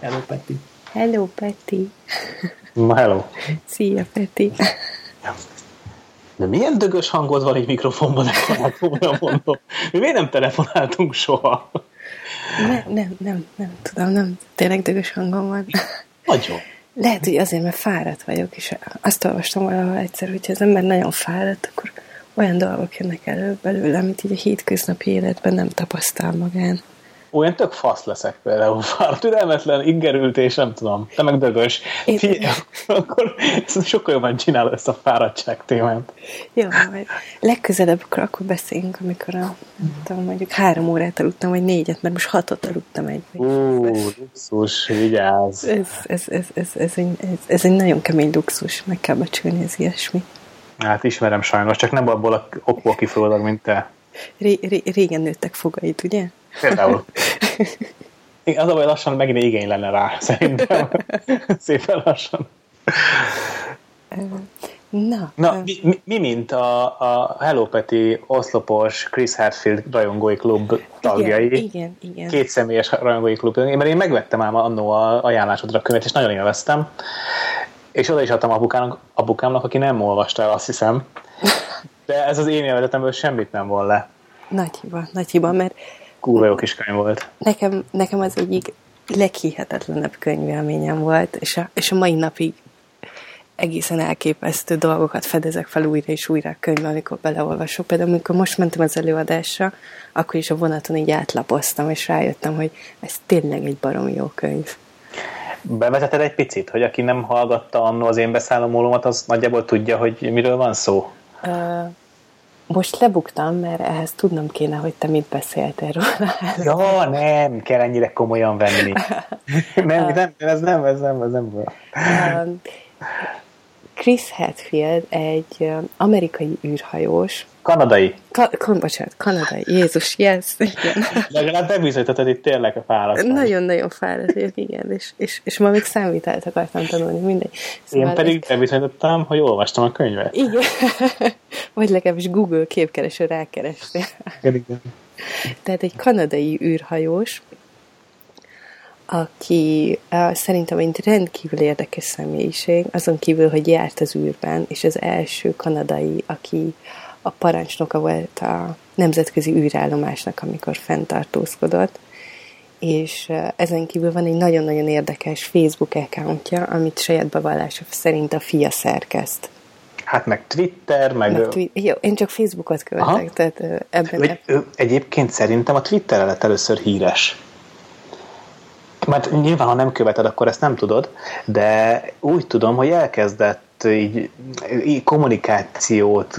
Hello, Peti. Hello, Peti. Na, hello. Szia, Peti. De milyen dögös hangod van egy mikrofonban, komolyan mondom. Mi miért nem telefonáltunk soha? Ne, nem, nem, nem tudom, nem. Tényleg dögös hangom van. Nagyon. Lehet, hogy azért, mert fáradt vagyok, és azt olvastam valahol egyszer, hogy ha az ember nagyon fáradt, akkor olyan dolgok jönnek elő belőle, amit így a hétköznapi életben nem tapasztal magán olyan tök fasz leszek például, fár türelmetlen, ingerült, és nem tudom, te meg dögös. Fie, akkor sokkal jobban csinálod ezt a fáradtság témát. Jó, majd legközelebb akkor, akkor beszéljünk, amikor a, tudom, mondjuk három órát aludtam, vagy négyet, mert most hatot aludtam egy. Ú, luxus, vigyázz. Ez, ez, ez, ez, ez, egy, ez, ez egy nagyon kemény luxus, meg kell becsülni ez ilyesmi. Hát ismerem sajnos, csak nem abból a okból kifolyólag, mint te. Ré, ré, régen nőttek fogait, ugye? Például. Igen, az a baj, lassan megint igény lenne rá, szerintem. Szépen lassan. Na, Na mi, mi, mi, mint a, a Hello Peti oszlopos Chris Hadfield rajongói klub tagjai. Igen, igen, igen. Két személyes rajongói klub. Mert én megvettem ám annó a ajánlásodra a könyvet, és nagyon élveztem. És oda is adtam apukámnak, apukámnak, aki nem olvasta el, azt hiszem. De ez az én élvezetemből semmit nem von le. Nagy hiba, nagy hiba, mert kurva jó kis könyv volt. Nekem, nekem az egyik leghihetetlenebb könyvélményem volt, és a, és a mai napig egészen elképesztő dolgokat fedezek fel újra és újra a könyvben, amikor beleolvasok. Például, amikor most mentem az előadásra, akkor is a vonaton így átlapoztam, és rájöttem, hogy ez tényleg egy baromi jó könyv. Bevezeted egy picit, hogy aki nem hallgatta annó az én beszállomólómat, az nagyjából tudja, hogy miről van szó? Uh, most lebuktam, mert ehhez tudnom kéne, hogy te mit beszéltél róla. Ja, nem, kell ennyire komolyan venni. nem, nem, ez nem, ez nem, ez nem. Um, Chris Hadfield egy amerikai űrhajós, Kanadai. Ka- kan- bocsánat, kanadai. Jézus, yes. Igen. Legalább bebizonyítottad itt tényleg a fáradt. Nagyon-nagyon fáradt vagyok, igen. És, és, és ma még számvitelt akartam tanulni, mindegy. Szóval Én pedig ezt... bebizonyítottam, hogy olvastam a könyvet. Igen. Vagy legalábbis Google képkereső rákerestél. Igen, igen. Tehát egy kanadai űrhajós, aki uh, szerintem egy rendkívül érdekes személyiség, azon kívül, hogy járt az űrben, és az első kanadai, aki a parancsnoka volt a nemzetközi űrállomásnak, amikor fenntartózkodott, és ezen kívül van egy nagyon-nagyon érdekes Facebook accountja, amit saját bevallása szerint a fia szerkeszt. Hát meg Twitter, meg... meg twi- jó, én csak Facebookot követek, Aha. tehát ebben... Egy, eb- egyébként szerintem a Twitterre lett először híres. Mert nyilván, ha nem követed, akkor ezt nem tudod, de úgy tudom, hogy elkezdett így, így kommunikációt,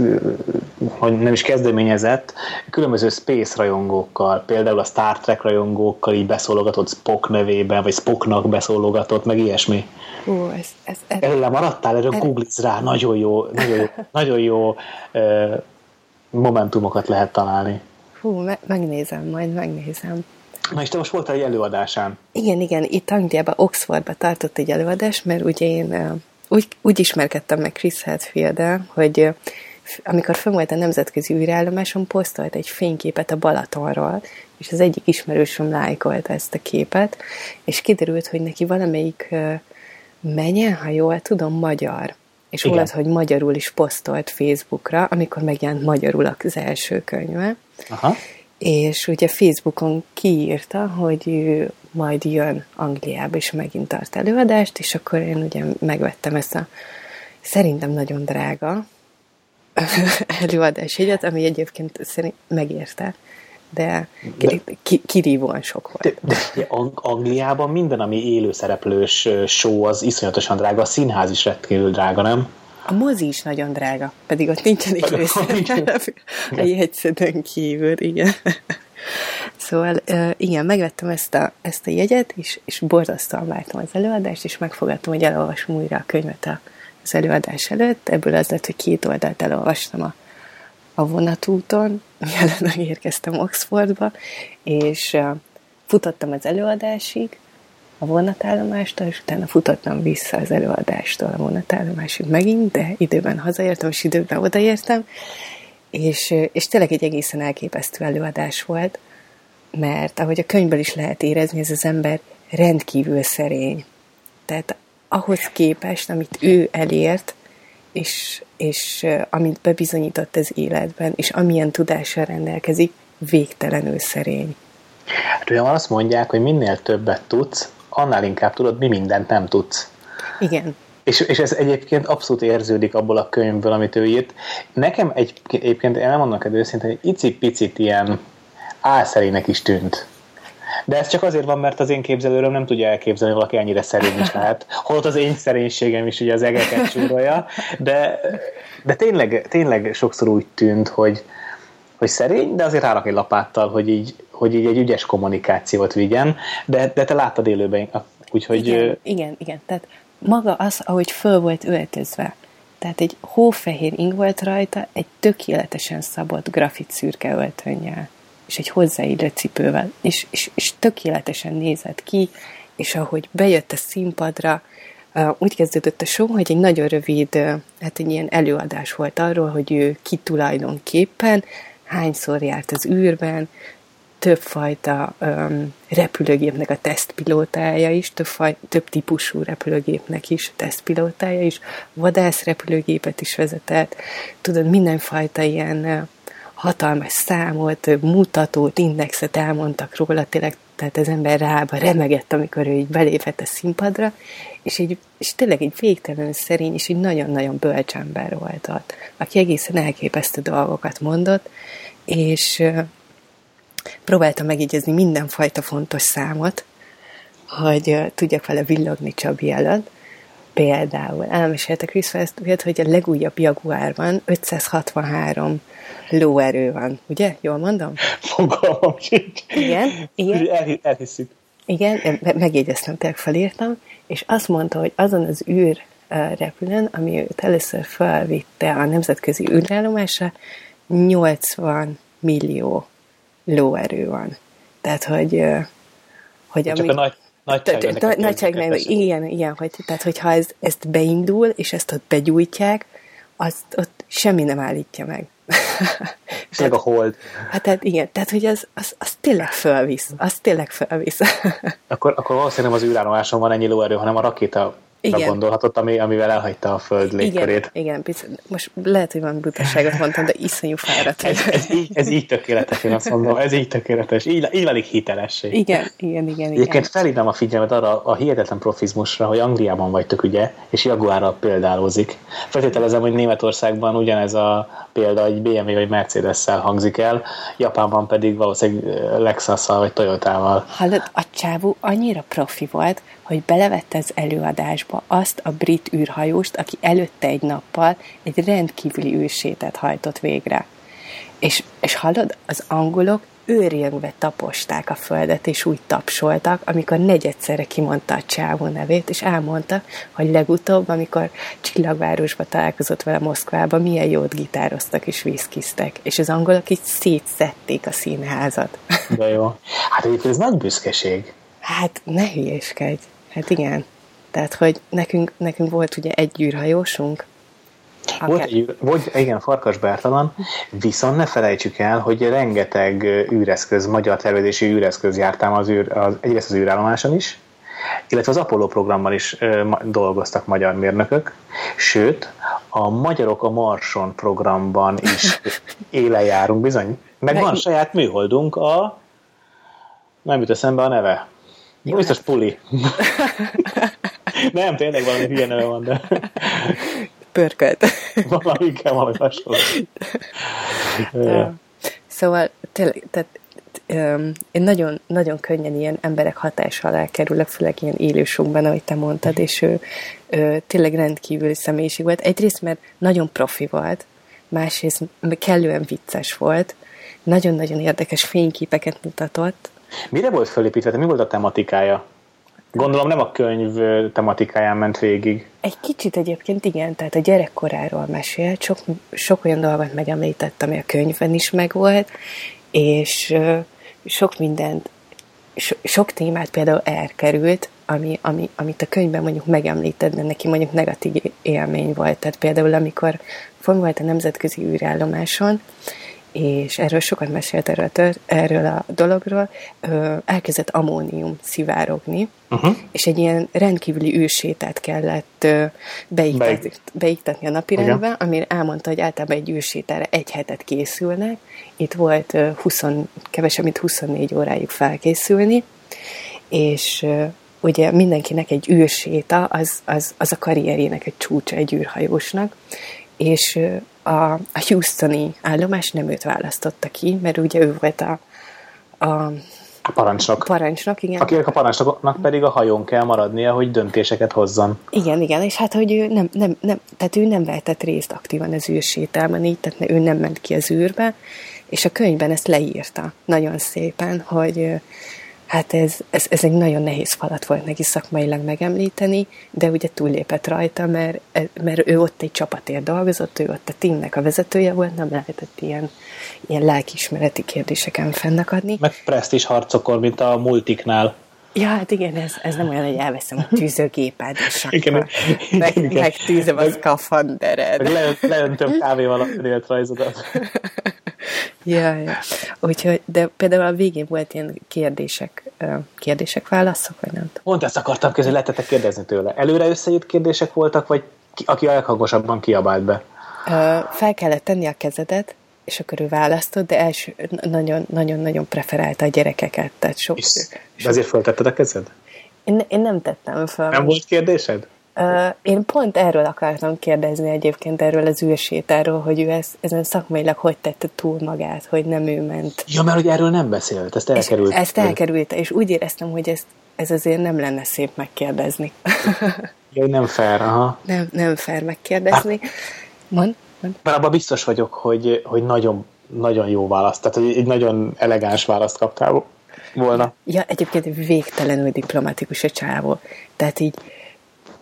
hogy nem is kezdeményezett, különböző space rajongókkal, például a Star Trek rajongókkal így beszólogatott Spock nevében, vagy Spocknak beszólogatott, meg ilyesmi. Ú, ez, ez, ez, Erről maradtál, erről erre... googliz rá, nagyon jó, nagyon jó, nagyon jó uh, momentumokat lehet találni. Hú, me- megnézem, majd megnézem. Na és te most voltál egy előadásán. Igen, igen, itt Angliában, Oxfordban tartott egy előadás, mert ugye én úgy, úgy ismerkedtem meg Chris hadfield hogy amikor fönn volt a nemzetközi űrállomáson, posztolt egy fényképet a Balatonról, és az egyik ismerősöm lájkolta ezt a képet, és kiderült, hogy neki valamelyik menye, ha jól tudom, magyar. És Igen. volt, hogy magyarul is posztolt Facebookra, amikor megjelent magyarul az első könyve. Aha. És ugye Facebookon kiírta, hogy ő majd jön Angliába, és megint tart előadást, és akkor én ugye megvettem ezt a szerintem nagyon drága előadásjegyet, ami egyébként szerint megérte, de ki, kirívóan sok volt. De, de Angliában minden, ami élő szereplős show, az iszonyatosan drága, a színház is rendkívül drága, nem? A mozi is nagyon drága, pedig ott nincsen élő szereplő. A jegyszedőn kívül, igen. Szóval igen, megvettem ezt a, ezt a jegyet, és, és borzasztóan vártam az előadást, és megfogadtam, hogy elolvasom újra a könyvet az előadás előtt. Ebből az lett, hogy két oldalt elolvastam a, a vonatúton, mielőtt érkeztem Oxfordba, és futottam az előadásig, a vonatállomástól, és utána futottam vissza az előadástól a vonatállomásig megint, de időben hazaértem, és időben odaértem, és, és tényleg egy egészen elképesztő előadás volt, mert ahogy a könyvből is lehet érezni, ez az ember rendkívül szerény. Tehát ahhoz képest, amit ő elért, és, és amit bebizonyított az életben, és amilyen tudással rendelkezik, végtelenül szerény. Hát olyan azt mondják, hogy minél többet tudsz, annál inkább tudod, mi mindent nem tudsz. Igen. És, és ez egyébként abszolút érződik abból a könyvből, amit ő írt. Nekem egy, egyébként, mondok egy őszintén, egy icipicit ilyen álszerének is tűnt. De ez csak azért van, mert az én képzelőröm nem tudja elképzelni, hogy valaki ennyire szerény is lehet. Holott az én szerénységem is ugye az egeket csúrolja, de, de tényleg, tényleg sokszor úgy tűnt, hogy, hogy szerény, de azért rárak egy lapáttal, hogy így, hogy így egy ügyes kommunikációt vigyen, de, de te láttad élőben, úgyhogy... Igen, igen, igen, tehát maga az, ahogy föl volt öltözve, tehát egy hófehér ing volt rajta, egy tökéletesen szabott grafit szürke öltönnyel, és egy hozzáillő cipővel, és, és, és tökéletesen nézett ki, és ahogy bejött a színpadra, úgy kezdődött a show, hogy egy nagyon rövid, hát egy ilyen előadás volt arról, hogy ő ki tulajdonképpen, hányszor járt az űrben, többfajta um, repülőgépnek a tesztpilótája is, több, faj, több típusú repülőgépnek is tesztpilótája is, vadászrepülőgépet is vezetett, tudod, mindenfajta ilyen uh, hatalmas számot, mutatót, indexet elmondtak róla, tényleg, tehát az ember rába remegett, amikor ő így belépett a színpadra, és, egy, és tényleg egy végtelenül szerény, és egy nagyon-nagyon bölcs ember volt ott, aki egészen elképesztő dolgokat mondott, és próbáltam megjegyezni mindenfajta fontos számot, hogy tudjak vele villogni Csabi előtt. Például elmesélte Chris Westfield, hogy a legújabb Jaguárban 563 lóerő van, ugye? Jól mondom? Fogalmam sincs. Igen, igen. El, elhiszük. Igen, megjegyeztem, tényleg felírtam, és azt mondta, hogy azon az űr repülőn, ami őt először felvitte a nemzetközi űrállomásra, 80 millió lóerő van. Tehát, hogy, hogy Csak ami, a nagy, nagyság, nagyság nem, igen, igen, hogy, tehát hogyha ez, ezt beindul, és ezt ott begyújtják, azt ott semmi nem állítja meg. tehát, a hold. Hát tehát igen, tehát hogy az, az, az tényleg fölvisz, az tényleg fölvisz. akkor, akkor valószínűleg nem az űrállomáson van ennyi lóerő, hanem a rakéta igen. gondolhatott, ami, amivel elhagyta a Föld légkörét. Igen, igen most lehet, hogy van butaságot mondtam, de iszonyú fáradt. ez, ez, így, ez így tökéletes, én azt mondom, ez így tökéletes, így, így válik hitelessé. Igen, igen, igen. Egyébként felhívnám a figyelmet arra a hihetetlen profizmusra, hogy Angliában vagytok, ugye, és Jaguárral példálózik. Feltételezem, hogy Németországban ugyanez a példa egy BMW vagy Mercedes-szel hangzik el, Japánban pedig valószínűleg lexus vagy Toyota-val. Hallod, a csávú annyira profi volt, hogy belevette az előadásba azt a brit űrhajóst, aki előtte egy nappal egy rendkívüli űrsétet hajtott végre. És, és hallod, az angolok őrjöngve taposták a földet, és úgy tapsoltak, amikor negyedszerre kimondta a csávó nevét, és elmondta, hogy legutóbb, amikor Csillagvárosba találkozott vele Moszkvában, milyen jót gitároztak és viszkiztek, és az angolok így szétszették a színházat. De jó. Hát egyébként ez nagy büszkeség. Hát ne hülyéskedj. Hát igen. Tehát, hogy nekünk, nekünk volt ugye egy űrhajósunk, volt egy, volt, igen, Farkas Bertalan, viszont ne felejtsük el, hogy rengeteg űreszköz, magyar tervezési űreszköz jártám az űr, az, egyrészt az űrállomáson is, illetve az Apollo programban is ö, dolgoztak magyar mérnökök, sőt, a Magyarok a Marson programban is éle járunk bizony. Meg van saját műholdunk, a nem jut eszembe a neve. Jó, Biztos hát. puli. nem, tényleg valami hülye neve van, de... Pörkölt. valami kell valami hasonló. Szóval tényleg, tehát én nagyon, nagyon könnyen ilyen emberek hatás alá kerülök, főleg ilyen élősokban, ahogy te mondtad, és ő, ő tényleg rendkívüli személyiség volt. Egyrészt, mert nagyon profi volt, másrészt kellően vicces volt, nagyon-nagyon érdekes fényképeket mutatott, Mire volt felépítve? Mi volt a tematikája? Gondolom nem a könyv tematikáján ment végig. Egy kicsit egyébként igen, tehát a gyerekkoráról mesélt, sok, sok olyan dolgot megemlített, ami a könyvben is megvolt, és sok mindent, so, sok témát például elkerült, ami, ami, amit a könyvben mondjuk megemlített, de neki mondjuk negatív élmény volt. Tehát például amikor fönn volt a nemzetközi űrállomáson, és erről sokat mesélt erről a, tört, erről a dologról, ö, elkezdett ammónium szivárogni, uh-huh. és egy ilyen rendkívüli űrsétát kellett ö, beiktatni, beiktatni a napirendbe, amire elmondta, hogy általában egy űrsétára egy hetet készülnek, itt volt ö, 20, kevesebb, mint 24 óráig felkészülni, és ö, ugye mindenkinek egy űrséta, az, az, az a karrierjének egy csúcsa egy űrhajósnak, és a, a Houstoni állomás nem őt választotta ki, mert ugye ő volt a, a a parancsnok. Parancsnok, igen. Akinek a parancsnoknak pedig a hajón kell maradnia, hogy döntéseket hozzon. Igen, igen, és hát, hogy ő nem, nem, nem, tehát ő nem vehetett részt aktívan az űrsétában, így, tehát ő nem ment ki az űrbe, és a könyvben ezt leírta nagyon szépen, hogy Hát ez, ez, ez egy nagyon nehéz falat volt neki szakmailag megemlíteni, de ugye túllépett rajta, mert, mert ő ott egy csapatért dolgozott, ő ott a teamnek a vezetője volt, nem lehetett ilyen, ilyen lelkiismereti kérdéseken fennakadni. Meg is harcokor, mint a multiknál. Ja, hát igen, ez, ez nem olyan, hogy elveszem a tűzőgépet, és igen, akkor meg, igen. megtűzem a szkafandered. Le, leöntöm kávéval a önéletrajzodat. ja, ja. Úgyhogy, de például a végén volt ilyen kérdések, kérdések, válaszok, vagy nem Pont ezt akartam közül, lehetettek kérdezni tőle. Előre összejött kérdések voltak, vagy ki, aki a leghangosabban kiabált be? Fel kellett tenni a kezedet, és akkor ő választott, de első, nagyon-nagyon preferálta a gyerekeket. Tehát sok, de azért föltetted a kezed? Én, én nem tettem fel. Nem volt kérdésed? Én pont erről akartam kérdezni egyébként, erről az űrsétáról, hogy ő ez, ezen szakmailag hogy tette túl magát, hogy nem ő ment. Ja, mert hogy erről nem beszélt, ezt elkerült. És ezt elkerült, és úgy éreztem, hogy ezt, ez azért nem lenne szép megkérdezni. ja, nem fair, aha. Nem, nem fair megkérdezni. Mond? Mert abban biztos vagyok, hogy, hogy nagyon, nagyon jó választ, tehát egy nagyon elegáns választ kaptál volna. Ja, egyébként végtelenül diplomatikus a csávó. Tehát így,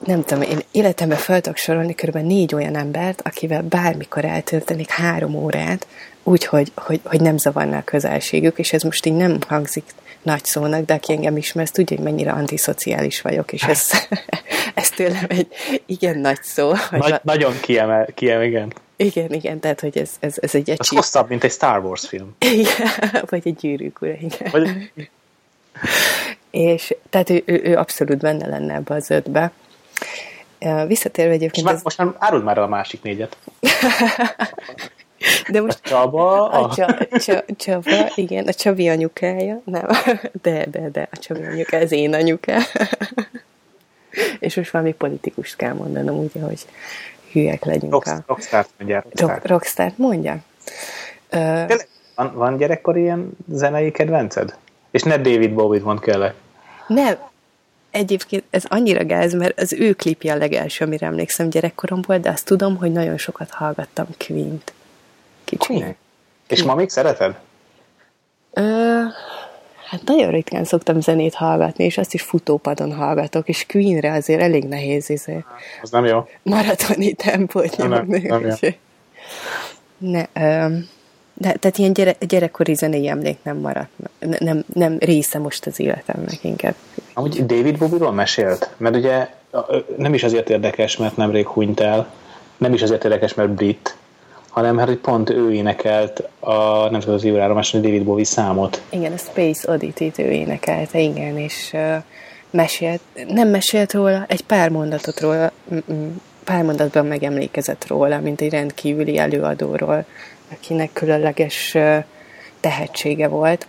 nem tudom, én életemben fel tudok sorolni kb. négy olyan embert, akivel bármikor eltöltenék három órát, úgy, hogy, hogy, nem zavarná a közelségük, és ez most így nem hangzik nagy szónak, de aki engem ismer, tudja, hogy mennyire antiszociális vagyok, és ez, ez tőlem egy igen nagy szó. Nagy, a... Nagyon kiemel, kiemel, igen. Igen, igen, tehát hogy ez, ez, ez egy Ez hosszabb, mint egy Star Wars film. Igen, vagy egy gyűrűk ura, igen. Vagy... És tehát ő, ő, ő abszolút benne lenne ebbe az ötbe. Visszatérve egyébként... Most, ez... most már áruld már a másik négyet. De most a Csaba, a... Csa, Csa, Csaba, igen, a Csabi anyukája, nem, de, de, de, a Csabi anyukája, az én anyuká. És most valami politikust kell mondanom, ugye, hogy hülyek legyünk. Rock, a... Rockstart mondja. Rockstar. rockstart mondja. Uh, van, van gyerekkor ilyen zenei kedvenced? És ne David Bowie-t mond kellek. Nem, egyébként ez annyira gáz, mert az ő klipje a legelső, amire emlékszem gyerekkoromból, de azt tudom, hogy nagyon sokat hallgattam Queen-t. Kicsi. És ma még szereted? Ö, hát nagyon ritkán szoktam zenét hallgatni, és azt is futópadon hallgatok, és Queenre azért elég nehéz izé. Az nem jó. Maratoni tempót nyomni. Nem, nem, nem ne, ö, de, tehát ilyen gyere, gyerekkori zenei emlék nem maradt, nem, nem része most az életemnek inkább. Amúgy David Bowie-ról mesélt? Mert ugye nem is azért érdekes, mert nemrég hunyt el, nem is azért érdekes, mert brit, hanem mert hogy pont ő énekelt a nemzetközi űrállomáson David Bowie számot. Igen, a Space Oddity-t ő énekelte, igen, és uh, mesélt, nem mesélt róla, egy pár mondatot róla, pár mondatban megemlékezett róla, mint egy rendkívüli előadóról, akinek különleges tehetsége volt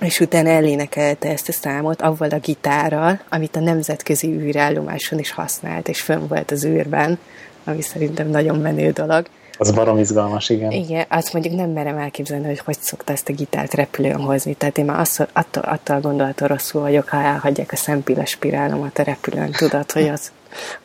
és utána elénekelte ezt a számot avval a gitárral, amit a nemzetközi űrállomáson is használt, és fönn volt az űrben, ami szerintem nagyon menő dolog. Az barom izgalmas, igen. Igen, azt mondjuk nem merem elképzelni, hogy hogy szokta ezt a gitárt repülőn hozni. Tehát én már azt, attól, attól gondolattól rosszul vagyok, ha elhagyják a szempilla spirálomat a repülőn. Tudod, hogy az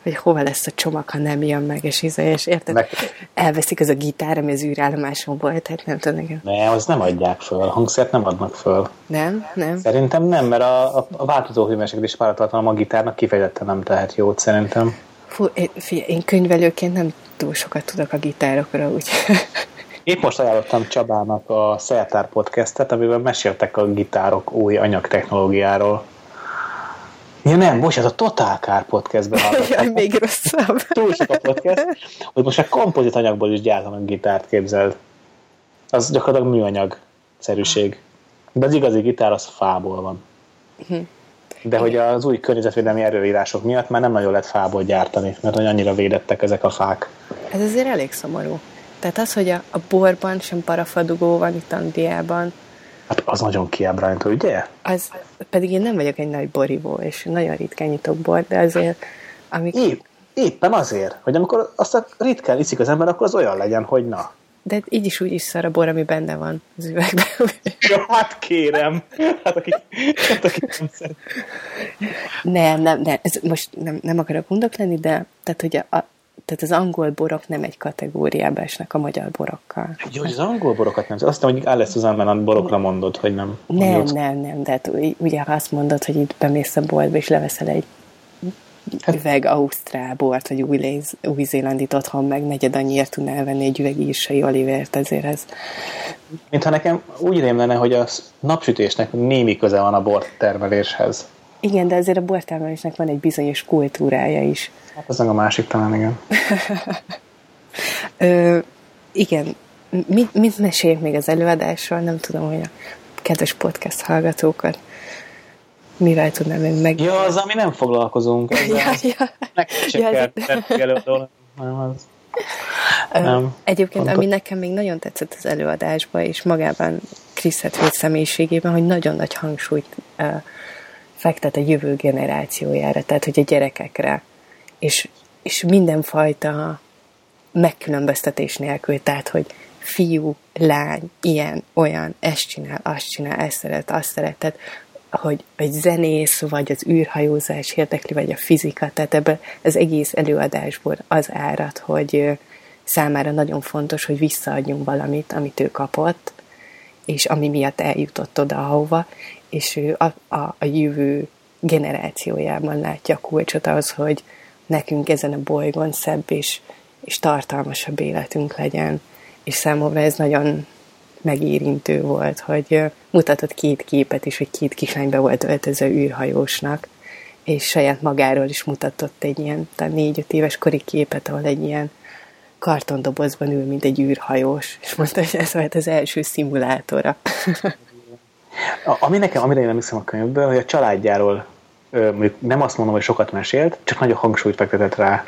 hogy hova lesz a csomag, ha nem jön meg, és, íze, és érted? Meg... Elveszik az a gitár, ami az űrállomáson volt, tehát nem tudom. Igen. Ne, az nem adják föl, a hangszert nem adnak föl. Nem? Nem? Szerintem nem, mert a, a, a változó hőmérséklet is páratartalom a gitárnak kifejezetten nem tehet jót, szerintem. Fú, én, figyelj, én könyvelőként nem túl sokat tudok a gitárokra, úgy. Épp most ajánlottam Csabának a Szertár podcastet, amiben meséltek a gitárok új anyagtechnológiáról. Ja nem, bocsánat, a Total Car podcastben hallgattam. még rosszabb. Túl sok a podcast, hogy most a kompozit anyagból is gyártanak gitárt, képzeld. Az gyakorlatilag műanyag szerűség. De az igazi gitár az fából van. De hogy az új környezetvédelmi erőírások miatt már nem nagyon lehet fából gyártani, mert annyira védettek ezek a fák. Ez azért elég szomorú. Tehát az, hogy a, a borban sem parafadugó van itt Angliában, Hát az nagyon kiábrántó, ugye? az pedig én nem vagyok egy nagy borivó, és nagyon ritkán nyitok bort, de azért amik, Épp, éppen azért, hogy amikor azt a ritkán iszik az ember, akkor az olyan legyen, hogy na. de így is úgy is szar a bor, ami benne van az üvegben. Ja, hát kérem. Hát aki, hát aki nem szeret. nem, nem, nem, ez most nem, nem akarok undok lenni, de tehát, hogy a, a, tehát az angol borok nem egy kategóriába esnek a magyar borokkal. Jó, hogy az angol borokat nem. Azt mondom, hogy Alice Susanne a borokra mondod, hogy nem. Nem, Nyolc- nem, nem, de hát ugye ha azt mondod, hogy itt bemész a boltba, és leveszel egy üveg ausztrál bort, vagy új, új-zélandit otthon, meg negyed annyiért tudnál venni egy üveg írsai olivért, ezért ez Mintha nekem úgy rém lenne, hogy a napsütésnek némi köze van a bortermeléshez. Igen, de azért a bortermelésnek van egy bizonyos kultúrája is. Hát az meg a másik talán, igen. Ö, igen, mit, mit meséljek még az előadásról? Nem tudom, hogy a kedves podcast hallgatókat mivel tudnám még meg... Ja, az, ami nem foglalkozunk. Ezzel ja, ja. Nektek se Ja, kell ez- tenni előadó, hanem az. Nem. Egyébként, Fontos. ami nekem még nagyon tetszett az előadásban, és magában Chris Hadfield személyiségében, hogy nagyon nagy hangsúlyt ö, fektet a jövő generációjára, tehát hogy a gyerekekre, és, és mindenfajta megkülönböztetés nélkül, tehát hogy fiú, lány, ilyen, olyan, ezt csinál, azt csinál, ezt szeret, azt szeret, tehát hogy egy zenész, vagy az űrhajózás érdekli, vagy a fizika, tehát ebből az egész előadásból az árad, hogy számára nagyon fontos, hogy visszaadjunk valamit, amit ő kapott, és ami miatt eljutott oda, ahova, és ő a, a, a jövő generációjában látja a kulcsot az, hogy nekünk ezen a bolygón szebb és, és tartalmasabb életünk legyen. És számomra ez nagyon megérintő volt, hogy mutatott két képet is, hogy két kislány be volt öltöző űrhajósnak, és saját magáról is mutatott egy ilyen, talán négy-öt éves kori képet, ahol egy ilyen kartondobozban ül, mint egy űrhajós, és mondta, hogy ez volt az első szimulátora. Ami nekem, amire én emlékszem a könyvből, hogy a családjáról mondjuk nem azt mondom, hogy sokat mesélt, csak nagyobb hangsúlyt fektetett rá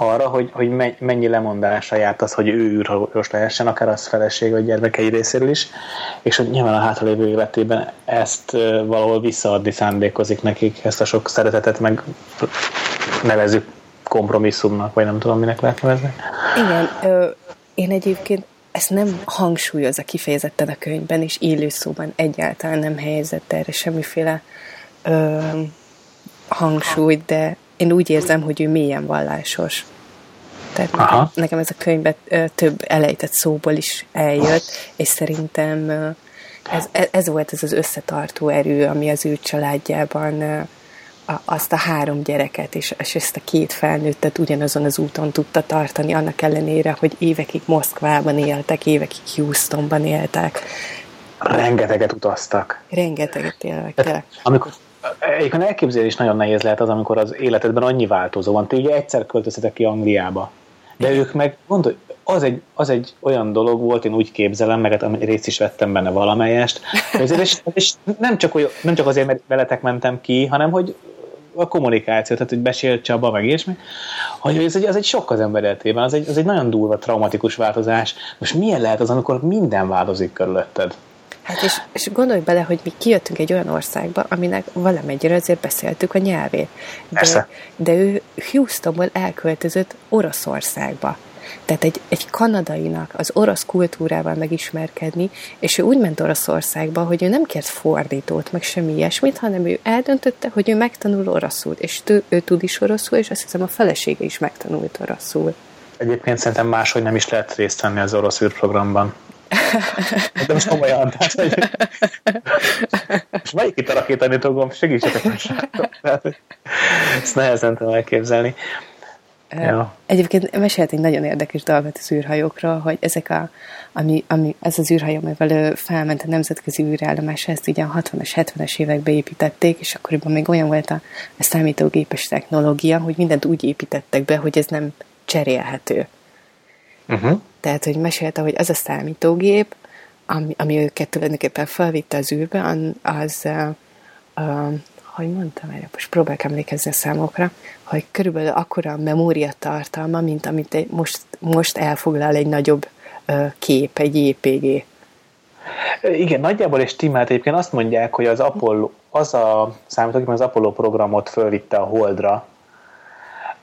arra, hogy, hogy me- mennyi lemondásra járt az, hogy ő űrhajós lehessen, akár az feleség vagy gyermekei részéről is, és hogy nyilván a hátralévő életében ezt valahol visszaadni szándékozik nekik, ezt a sok szeretetet meg nevezük kompromisszumnak, vagy nem tudom, minek lehet nevezni. Igen, ö, én egyébként ezt nem hangsúlyozza kifejezetten a könyvben, és élő szóban egyáltalán nem helyezett erre semmiféle ö, hangsúlyt, de én úgy érzem, hogy ő mélyen vallásos. Tehát nekem, Aha. nekem ez a könyvben több elejtett szóból is eljött, és szerintem ez, ez volt ez az összetartó erő, ami az ő családjában a, azt a három gyereket és, és ezt a két felnőttet ugyanazon az úton tudta tartani, annak ellenére, hogy évekig Moszkvában éltek, évekig Houstonban éltek. Rengeteget utaztak. Rengeteget éltek. Amikor Egyébként elképzelni is nagyon nehéz lehet az, amikor az életedben annyi változó van. Ti ugye egyszer költöztetek ki Angliába, de ők meg, gondolj, az egy, az egy olyan dolog volt, én úgy képzelem, meg hát részt is vettem benne valamelyest, és, és nem, csak, olyan- nem csak azért, mert veletek mentem ki, hanem hogy a kommunikáció, tehát hogy besélt Csaba, meg ilyesmi, hogy ez egy, az egy sok az ember életében, az egy, az egy nagyon durva, traumatikus változás. Most milyen lehet az, amikor minden változik körülötted? Hát és, és gondolj bele, hogy mi kijöttünk egy olyan országba, aminek valamennyire azért beszéltük a nyelvét. Persze. De, de ő Houstonból elköltözött Oroszországba. Tehát egy, egy kanadainak az orosz kultúrával megismerkedni, és ő úgy ment Oroszországba, hogy ő nem kért fordítót, meg semmi ilyesmit, hanem ő eldöntötte, hogy ő megtanul oroszul, és ő, ő tud is oroszul, és azt hiszem a felesége is megtanult oroszul. Egyébként szerintem máshogy nem is lehet részt venni az orosz űrprogramban. De most komolyan, tehát, hogy... Most melyik itt a rakétanító Segítsetek meg, srácok. Tehát, Ezt nehezen tudom elképzelni. Ja. Egyébként mesélt egy nagyon érdekes dolgot az űrhajókról, hogy ezek a, ami, ami, ez az űrhajó, amivel felment a nemzetközi űrállomásra, ezt ugye a 60-as, 70-es években építették, és akkoriban még olyan volt a, a számítógépes technológia, hogy mindent úgy építettek be, hogy ez nem cserélhető. Uh-huh. Tehát, hogy mesélte, hogy az a számítógép, ami, ami őket tulajdonképpen felvitte az űrbe, az, uh, uh, hogy mondtam erre, most próbálok emlékezni a számokra, hogy körülbelül akkora a memória tartalma, mint amit egy, most, most elfoglal egy nagyobb uh, kép, egy JPG. Igen, nagyjából és stimmelt egyébként azt mondják, hogy az Apollo, az a számítógép, az Apollo programot fölvitte a Holdra,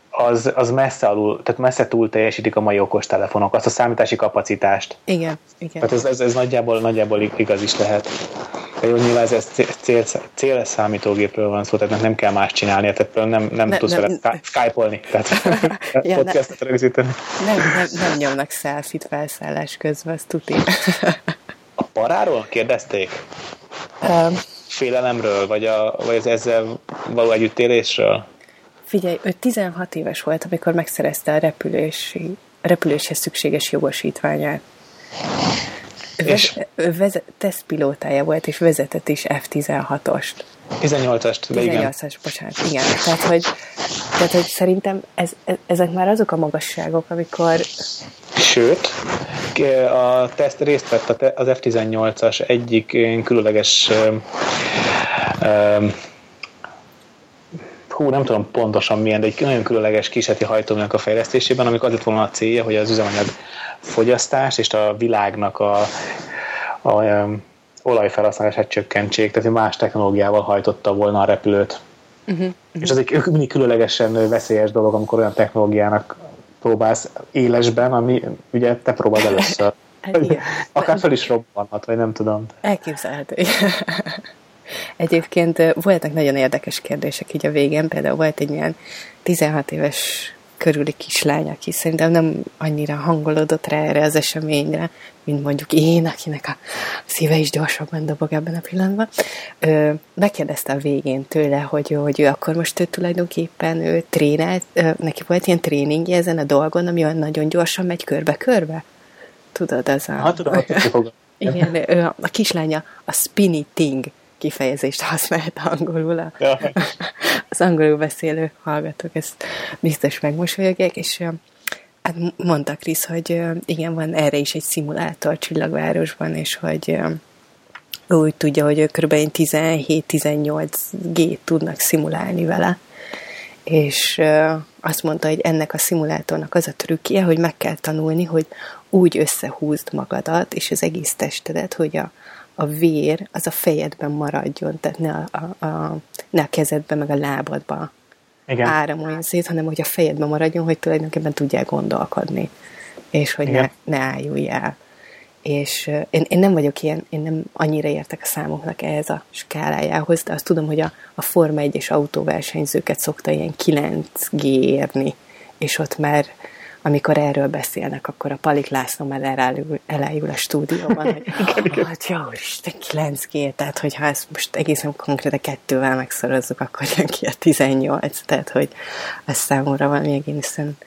az, az messze alul, tehát messze túl teljesítik a mai okostelefonok, azt a számítási kapacitást. Igen, igen. Tehát ez, ez, ez nagyjából, nagyjából igaz is lehet. De jó, nyilván ez cél, cél számítógépről van szó, tehát nem kell más csinálni, tehát nem, nem ne, tudsz vele skype-olni, tehát ja, podcastot ne, rögzíteni. Nem, nem, nem nyomnak selfie felszállás közben, azt tuti. A paráról kérdezték? Um, Félelemről, vagy, a, vagy az ezzel való együttélésről? Figyelj, ő 16 éves volt, amikor megszerezte a repülési, repüléshez szükséges jogosítványát. És? Vezet, tesztpilótája volt, és vezetett is F-16-ost. 18-ast, de 18-as, bocsánat, igen. Tehát, hogy, tehát, hogy szerintem ez, ezek már azok a magasságok, amikor... Sőt, a teszt részt vett az F-18-as egyik különleges hú, nem tudom pontosan milyen, de egy nagyon különleges kísérleti hajtóműnek a fejlesztésében, amikor az lett volna a célja, hogy az üzemanyag fogyasztást és a világnak a, a, a olajfelhasználását csökkentsék, tehát más technológiával hajtotta volna a repülőt. Uh-huh, uh-huh. És az egy mindig különlegesen veszélyes dolog, amikor olyan technológiának próbálsz élesben, ami ugye te próbálod először. Hát Akár fel is robbanhat, vagy nem tudom. Elképzelhető. Egyébként voltak nagyon érdekes kérdések így a végén, például volt egy ilyen 16 éves körüli kislány, aki szerintem nem annyira hangolódott rá erre az eseményre, mint mondjuk én, akinek a szíve is gyorsabban dobog ebben a pillanatban. Ö, megkérdezte a végén tőle, hogy, hogy ő akkor most ő tulajdonképpen ő trénelt, ö, neki volt ilyen tréningje ezen a dolgon, ami olyan nagyon gyorsan megy körbe-körbe. Tudod, az a... Hát tudom, Igen, ő, a kislánya a spinny thing kifejezést használt angolul a, ja. az angolul beszélő hallgatók, ezt biztos megmosolyogják, és hát mondta Krisz, hogy igen, van erre is egy szimulátor Csillagvárosban, és hogy úgy tudja, hogy kb. 17-18 G tudnak szimulálni vele, és azt mondta, hogy ennek a szimulátornak az a trükkje, hogy meg kell tanulni, hogy úgy összehúzd magadat és az egész testedet, hogy a, a vér az a fejedben maradjon, tehát ne a, a, a, ne a kezedben, meg a lábadba Igen. áramoljon szét, hanem hogy a fejedben maradjon, hogy tulajdonképpen tudjál gondolkodni, és hogy ne, ne álljulj el. És én, én nem vagyok ilyen, én nem annyira értek a számoknak ehhez a skálájához, de azt tudom, hogy a, a Forma 1-es autóversenyzőket szokta ilyen 9G érni, és ott már amikor erről beszélnek, akkor a Palik László már elájul, elájul a stúdióban, hogy hát jó, Isten, 9G, tehát hogyha ezt most egészen konkrétan kettővel megszorozzuk, akkor jön ki a 18, tehát hogy ez számomra valami egészen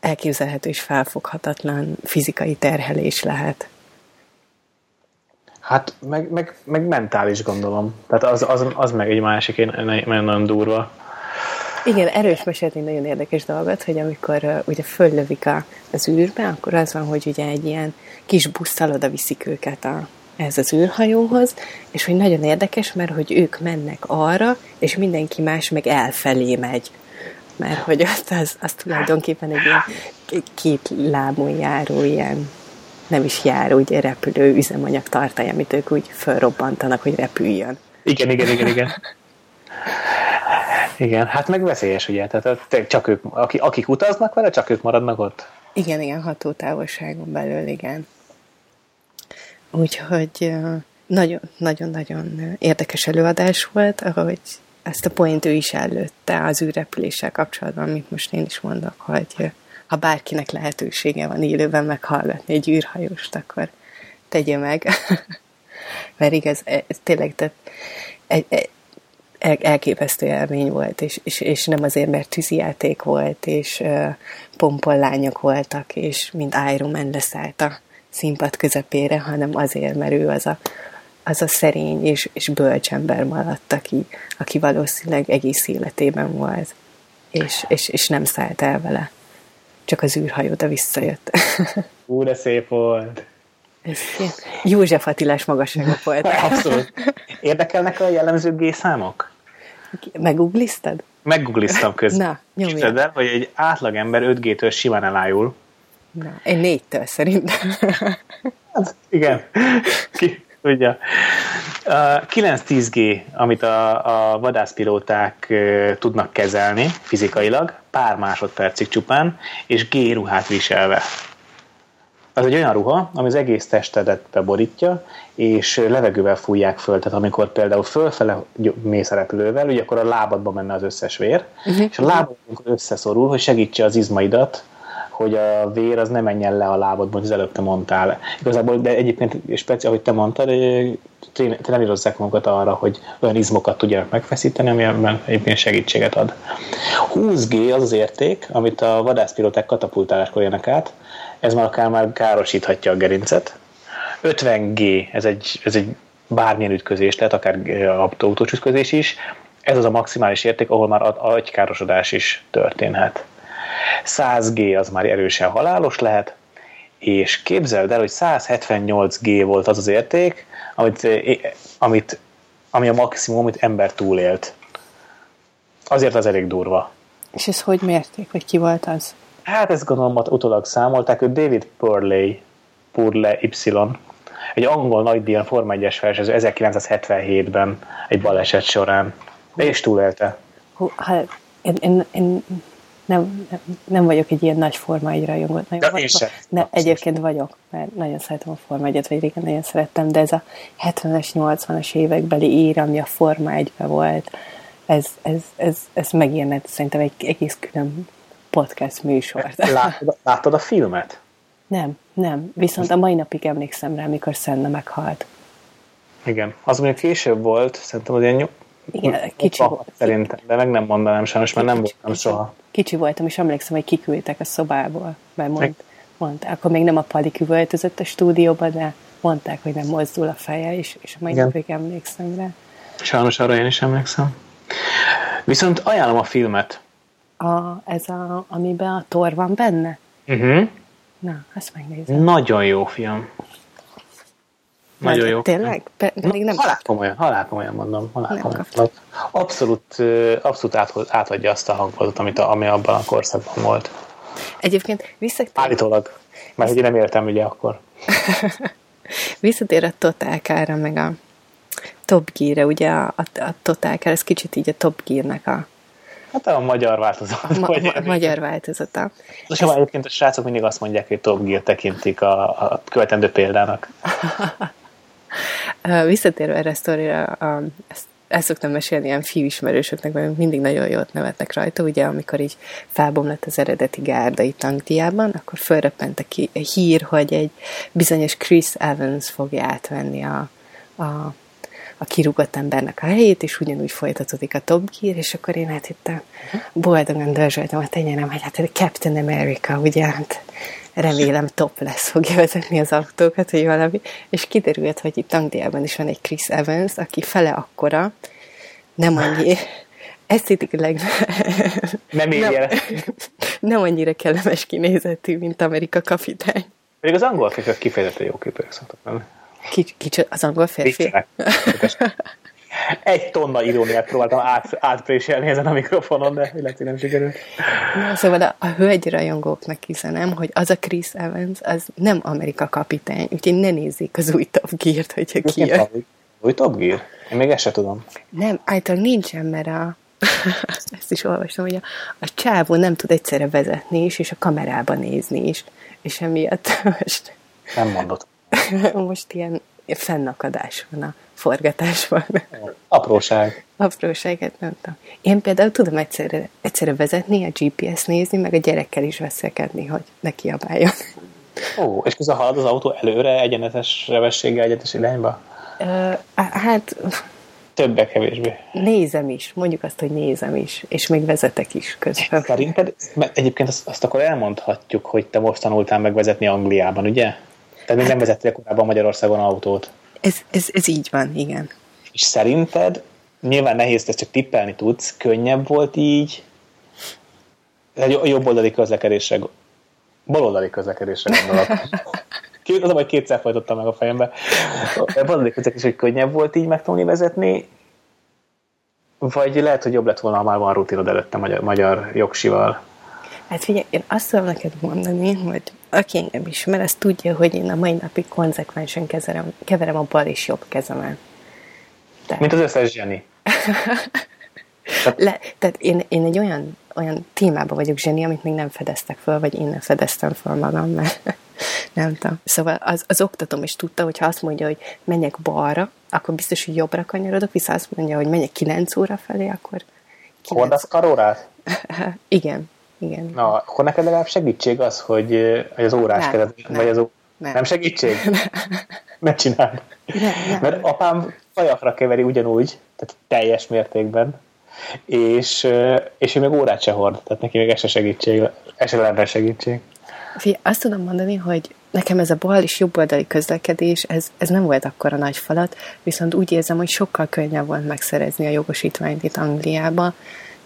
elképzelhető és felfoghatatlan fizikai terhelés lehet. Hát meg, meg, meg mentális gondolom. Tehát az, az, az meg egy másik, én nagyon durva. Igen, erős mesélt egy nagyon érdekes dolgot, hogy amikor uh, ugye föllövik a, az űrbe, akkor az van, hogy ugye egy ilyen kis busszal oda viszik őket a, ez az űrhajóhoz, és hogy nagyon érdekes, mert hogy ők mennek arra, és mindenki más meg elfelé megy. Mert hogy azt, az, az tulajdonképpen egy ilyen két lábon járó ilyen nem is járó, ugye repülő üzemanyag tartalja, amit ők úgy fölrobbantanak, hogy repüljön. Igen, igen, igen, igen. Igen, hát meg veszélyes, ugye? Tehát csak ők, akik, akik utaznak vele, csak ők maradnak ott? Igen, igen, hatótávolságon belül, igen. Úgyhogy nagyon-nagyon érdekes előadás volt, ahogy ezt a point ő is előtte az űrrepüléssel kapcsolatban, amit most én is mondok, hogy ha bárkinek lehetősége van élőben meghallgatni egy űrhajóst, akkor tegye meg. Mert igaz, ez tényleg tehát egy, egy, elképesztő élmény volt, és, és, és nem azért, mert tűzijáték volt, és uh, pompollányok voltak, és mint Iron Man leszállt a színpad közepére, hanem azért, mert ő az a, az a szerény és, és bölcs ember maradt, aki, aki valószínűleg egész életében volt, és, és, és nem szállt el vele. Csak az űrhajó, de visszajött. Ú, de szép volt! Ez József Attilás magasságok volt. Abszolút. Érdekelnek a jellemző G-számok? Megugliztad? Megugliztam közben. Na, nyomj Képzeld el, hogy egy átlagember 5G-től simán elájul. Na, én négytől szerintem. Hát, igen. Ki, tudja. A 9-10G, amit a, a vadászpilóták tudnak kezelni fizikailag, pár másodpercig csupán, és G ruhát viselve. Az egy olyan ruha, ami az egész testedet beborítja, és levegővel fújják föl. Tehát amikor például fölfele mész repülővel, ugye akkor a lábadba menne az összes vér, uh-huh. és a lábad összeszorul, hogy segítse az izmaidat, hogy a vér az ne menjen le a lábadban, az előbb te mondtál. Igazából, de egyébként speciál, ahogy te mondtad, trenírozzák magukat arra, hogy olyan izmokat tudjanak megfeszíteni, amiben egyébként segítséget ad. 20G az az érték, amit a vadászpilóták katapultáláskor jönnek át, ez már akár már károsíthatja a gerincet. 50G, ez egy, ez egy bármilyen ütközés, tehát akár autós ütközés is, ez az a maximális érték, ahol már agykárosodás is történhet. 100G az már erősen halálos lehet, és képzeld el, hogy 178G volt az az érték, amit, amit, ami a maximum, amit ember túlélt. Azért az elég durva. És ez hogy mérték, vagy ki volt az? Hát ezt gondolom, utólag számolták, hogy David Purley, Purley Y, egy angol nagydíjan Forma 1-es versenyző 1977-ben egy baleset során. De és túlélte. Hú, hát én, én, én nem, nem vagyok egy ilyen nagy Forma 1 rajongó. De én sem. Ne, egyébként vagyok, mert nagyon szeretem a Forma 1 vagy régen nagyon szerettem, de ez a 70-es, 80-as évekbeli ér, ami a Forma 1-be volt, ez, ez, ez, ez megírnet szerintem egy egész külön podcast műsort. Látod, látod a filmet? Nem, nem. Viszont a mai napig emlékszem rá, amikor Senna meghalt. Igen. Az mondjuk később volt, szerintem az ilyen igen, kicsi volt. Szerintem, de meg nem mondanám sajnos, mert nem voltam kicsi, soha. Kicsi voltam, és emlékszem, hogy kiküldtek a szobából, mert mond, mondták, akkor még nem a Pali küvöltözött a stúdióba, de mondták, hogy nem mozdul a feje, és, és a mai napig emlékszem rá. Sajnos arra én is emlékszem. Viszont ajánlom a filmet. A, ez a, amiben a tor van benne? Uh-huh. Na, azt megnézem. Nagyon jó film. Nagyon jó. Tényleg? Pedig nem halál komolyan, halál komolyan mondom. Halál komolyan. Abszolút, abszolút át, átadja azt a hangulatot, amit a, ami abban a korszakban volt. Egyébként visszatér... Állítólag. Mert hogy nem értem ugye akkor. visszatér a Total meg a Top Gear-re, ugye a, a, a Total Car, ez kicsit így a Top Gear-nek a Hát a magyar változat. A ma- ma- magyar változata. És Ezt... egyébként a srácok mindig azt mondják, hogy Top Gear tekintik a, a követendő példának. Visszatérve erre a sztorira, ezt el szoktam mesélni ilyen fiúismerősöknek, mert mindig nagyon jót nevetnek rajta, ugye, amikor így felbomlott az eredeti gárda itt Angliában, akkor fölröppent a hír, hogy egy bizonyos Chris Evans fogja átvenni a, a a kirúgott embernek a helyét, és ugyanúgy folytatódik a Top Gear, és akkor én hát itt boldogan dörzsöltem a tenyerem, hogy hát Captain America, ugye, hát remélem top lesz, fogja vezetni az autókat, hogy valami, és kiderült, hogy itt Angliában is van egy Chris Evans, aki fele akkora, nem annyi, esztétikailag nem, nem, nem annyira kellemes kinézetű, mint Amerika kapitány. Még az angol kifejezetten jó képek szoktak lenni. Kicsi, az angol férfi? Egy tonna iróniát próbáltam át, átpréselni ezen a mikrofonon, de lehet, hogy nem sikerült. Na, szóval a, a hölgy rajongóknak üzenem, hogy az a Chris Evans, az nem Amerika kapitány, úgyhogy ne nézzék az új Top Gear-t, hogyha kijön. Új Top Gear? Én még ezt se tudom. Nem, általában nincsen, mert a, ezt is olvastam, hogy a, a csávó nem tud egyszerre vezetni is, és a kamerába nézni is, és emiatt most... Nem mondott. most ilyen fennakadás van a forgatásban. Apróság. Apróságet nem tudom. Én például tudom egyszerre, egyszerre vezetni, a GPS nézni, meg a gyerekkel is veszekedni, hogy ne kiabáljon. Ó, és közben halad az autó előre egyenetes sebességgel egyenes irányba? Hát... Többek kevésbé. Nézem is, mondjuk azt, hogy nézem is, és még vezetek is közben. Szerinted, mert egyébként azt, azt akkor elmondhatjuk, hogy te most tanultál megvezetni Angliában, ugye? Tehát még nem vezettél korábban Magyarországon autót. Ez, ez, ez így van, igen. És szerinted, nyilván nehéz, ezt csak tippelni tudsz, könnyebb volt így, egy jobb oldali közlekedésre, baloldali közlekedésre gondolok. Az a baj, kétszer folytottam meg a fejembe. Valamelyik ezek is, hogy könnyebb volt így megtanulni vezetni, vagy lehet, hogy jobb lett volna, ha már van rutinod előtte magyar, magyar jogsival. Hát figyelj, én azt tudom neked mondani, hogy aki engem ismer, az tudja, hogy én a mai napig konzekvensen keverem, keverem a bal és jobb kezemet. Tehát... Mint az összes zseni. Le, tehát én, én egy olyan, olyan témában vagyok zseni, amit még nem fedeztek föl, vagy én nem fedeztem föl magam, mert nem tudom. Szóval az, az oktatom is tudta, hogy ha azt mondja, hogy menjek balra, akkor biztos, hogy jobbra kanyarodok, viszont azt mondja, hogy menjek 9 óra felé, akkor... Hordasz karórát? igen, igen. Na, akkor neked legalább segítség az, hogy, hogy az órás kezed, vagy az ó... nem. nem segítség? ne csináld. Nem, nem. Mert apám fajakra keveri ugyanúgy, tehát teljes mértékben, és, és ő még órát se hord, tehát neki még ez se segítség, ez se lenne segítség. Fia, azt tudom mondani, hogy nekem ez a bal és jobboldali közlekedés, ez, ez nem volt akkor a nagy falat, viszont úgy érzem, hogy sokkal könnyebb volt megszerezni a jogosítványt itt Angliába,